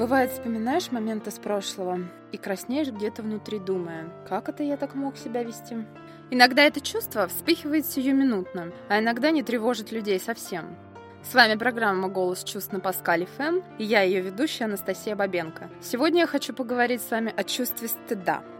Бывает, вспоминаешь момент из прошлого и краснеешь где-то внутри, думая, как это я так мог себя вести? Иногда это чувство вспыхивает сиюминутно, а иногда не тревожит людей совсем. С вами программа «Голос чувств» на Паскале ФМ, и я ее ведущая Анастасия Бабенко. Сегодня я хочу поговорить с вами о чувстве стыда –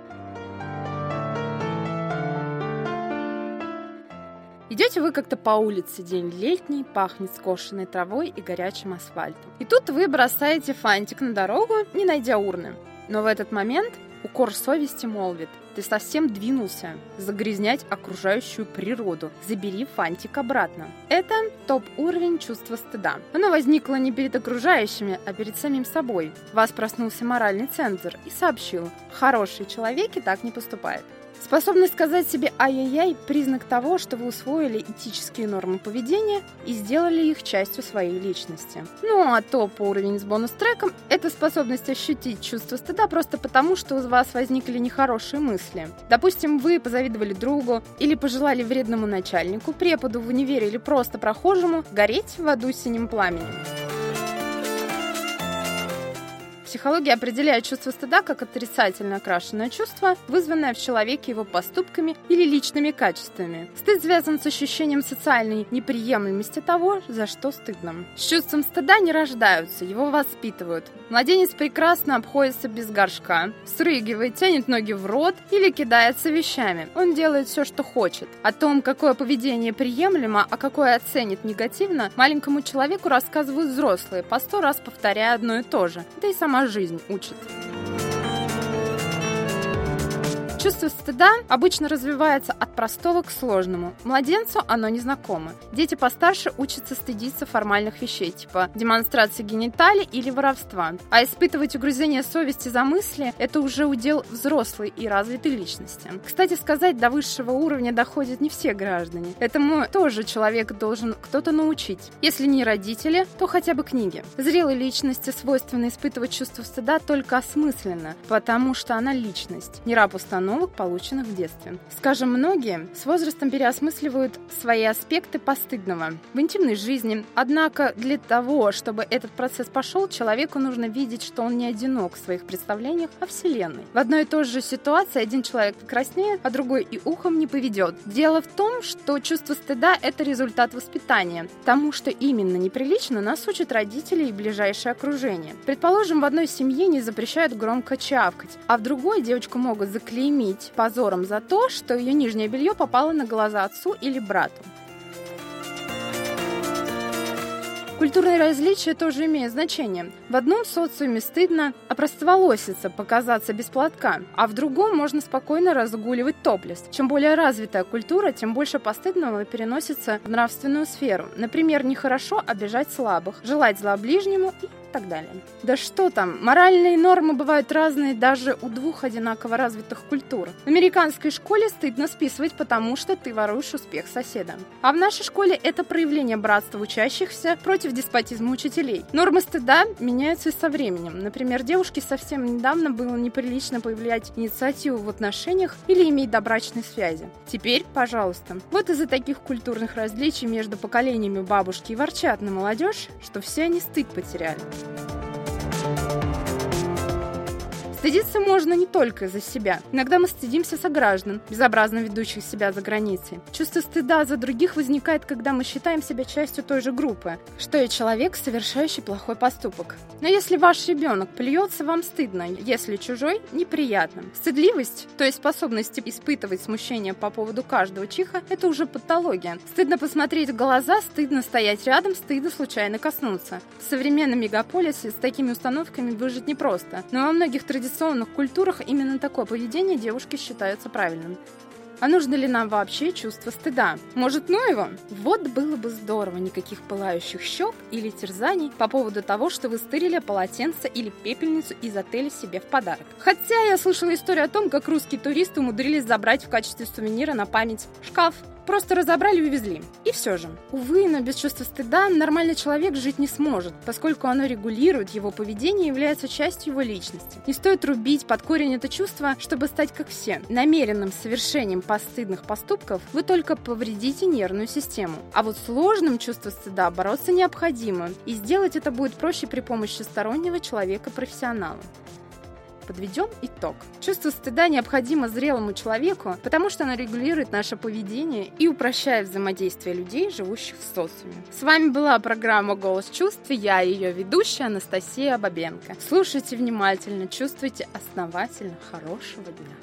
Идете вы как-то по улице, день летний, пахнет скошенной травой и горячим асфальтом. И тут вы бросаете фантик на дорогу, не найдя урны. Но в этот момент укор совести молвит. Ты совсем двинулся загрязнять окружающую природу. Забери фантик обратно. Это топ-уровень чувства стыда. Оно возникло не перед окружающими, а перед самим собой. Вас проснулся моральный цензор и сообщил, хороший человек и так не поступает. Способность сказать себе «ай-яй-яй» – признак того, что вы усвоили этические нормы поведения и сделали их частью своей личности. Ну а топ-уровень с бонус-треком – это способность ощутить чувство стыда просто потому, что у вас возникли нехорошие мысли. Допустим, вы позавидовали другу или пожелали вредному начальнику, преподу в универе или просто прохожему гореть в аду синим пламенем. Психология определяет чувство стыда как отрицательно окрашенное чувство, вызванное в человеке его поступками или личными качествами. Стыд связан с ощущением социальной неприемлемости того, за что стыдно. С чувством стыда не рождаются, его воспитывают. Младенец прекрасно обходится без горшка, срыгивает, тянет ноги в рот или кидается вещами. Он делает все, что хочет. О том, какое поведение приемлемо, а какое оценит негативно, маленькому человеку рассказывают взрослые, по сто раз повторяя одно и то же. Да и сама жизнь учит. Чувство стыда обычно развивается от простого к сложному. Младенцу оно незнакомо. Дети постарше учатся стыдиться формальных вещей, типа демонстрации гениталий или воровства. А испытывать угрызение совести за мысли – это уже удел взрослой и развитой личности. Кстати сказать, до высшего уровня доходят не все граждане. Этому тоже человек должен кто-то научить. Если не родители, то хотя бы книги. Зрелой личности свойственно испытывать чувство стыда только осмысленно, потому что она личность, не раб установок установок, полученных в детстве. Скажем, многие с возрастом переосмысливают свои аспекты постыдного в интимной жизни. Однако для того, чтобы этот процесс пошел, человеку нужно видеть, что он не одинок в своих представлениях о Вселенной. В одной и той же ситуации один человек краснеет, а другой и ухом не поведет. Дело в том, что чувство стыда – это результат воспитания. Тому, что именно неприлично, нас учат родители и ближайшее окружение. Предположим, в одной семье не запрещают громко чавкать, а в другой девочку могут заклеймить заклеймить позором за то, что ее нижнее белье попало на глаза отцу или брату. Культурные различия тоже имеют значение. В одном социуме стыдно опростоволоситься, показаться без платка, а в другом можно спокойно разгуливать топлес. Чем более развитая культура, тем больше постыдного переносится в нравственную сферу. Например, нехорошо обижать слабых, желать зла ближнему и так далее. Да что там, моральные нормы бывают разные даже у двух одинаково развитых культур. В американской школе стыдно списывать, потому что ты воруешь успех соседа. А в нашей школе это проявление братства учащихся против деспотизма учителей. Нормы стыда меняются со временем. Например, девушке совсем недавно было неприлично появлять инициативу в отношениях или иметь добрачные связи. Теперь, пожалуйста. Вот из-за таких культурных различий между поколениями бабушки и ворчат на молодежь, что все они стыд потеряли. Стыдиться можно не только за себя. Иногда мы стыдимся сограждан, безобразно ведущих себя за границей. Чувство стыда за других возникает, когда мы считаем себя частью той же группы, что и человек, совершающий плохой поступок. Но если ваш ребенок плюется, вам стыдно, если чужой – неприятно. Стыдливость, то есть способность испытывать смущение по поводу каждого чиха – это уже патология. Стыдно посмотреть в глаза, стыдно стоять рядом, стыдно случайно коснуться. В современном мегаполисе с такими установками выжить непросто, но во многих традиционных традиционных культурах именно такое поведение девушки считается правильным. А нужно ли нам вообще чувство стыда? Может, ну его? Вот было бы здорово, никаких пылающих щек или терзаний по поводу того, что вы стырили полотенце или пепельницу из отеля себе в подарок. Хотя я слышала историю о том, как русские туристы умудрились забрать в качестве сувенира на память шкаф просто разобрали и увезли. И все же. Увы, но без чувства стыда нормальный человек жить не сможет, поскольку оно регулирует его поведение и является частью его личности. Не стоит рубить под корень это чувство, чтобы стать как все. Намеренным совершением постыдных поступков вы только повредите нервную систему. А вот сложным чувством стыда бороться необходимо, и сделать это будет проще при помощи стороннего человека-профессионала подведем итог. Чувство стыда необходимо зрелому человеку, потому что оно регулирует наше поведение и упрощает взаимодействие людей, живущих в социуме. С вами была программа «Голос чувств», я ее ведущая Анастасия Бабенко. Слушайте внимательно, чувствуйте основательно. Хорошего дня!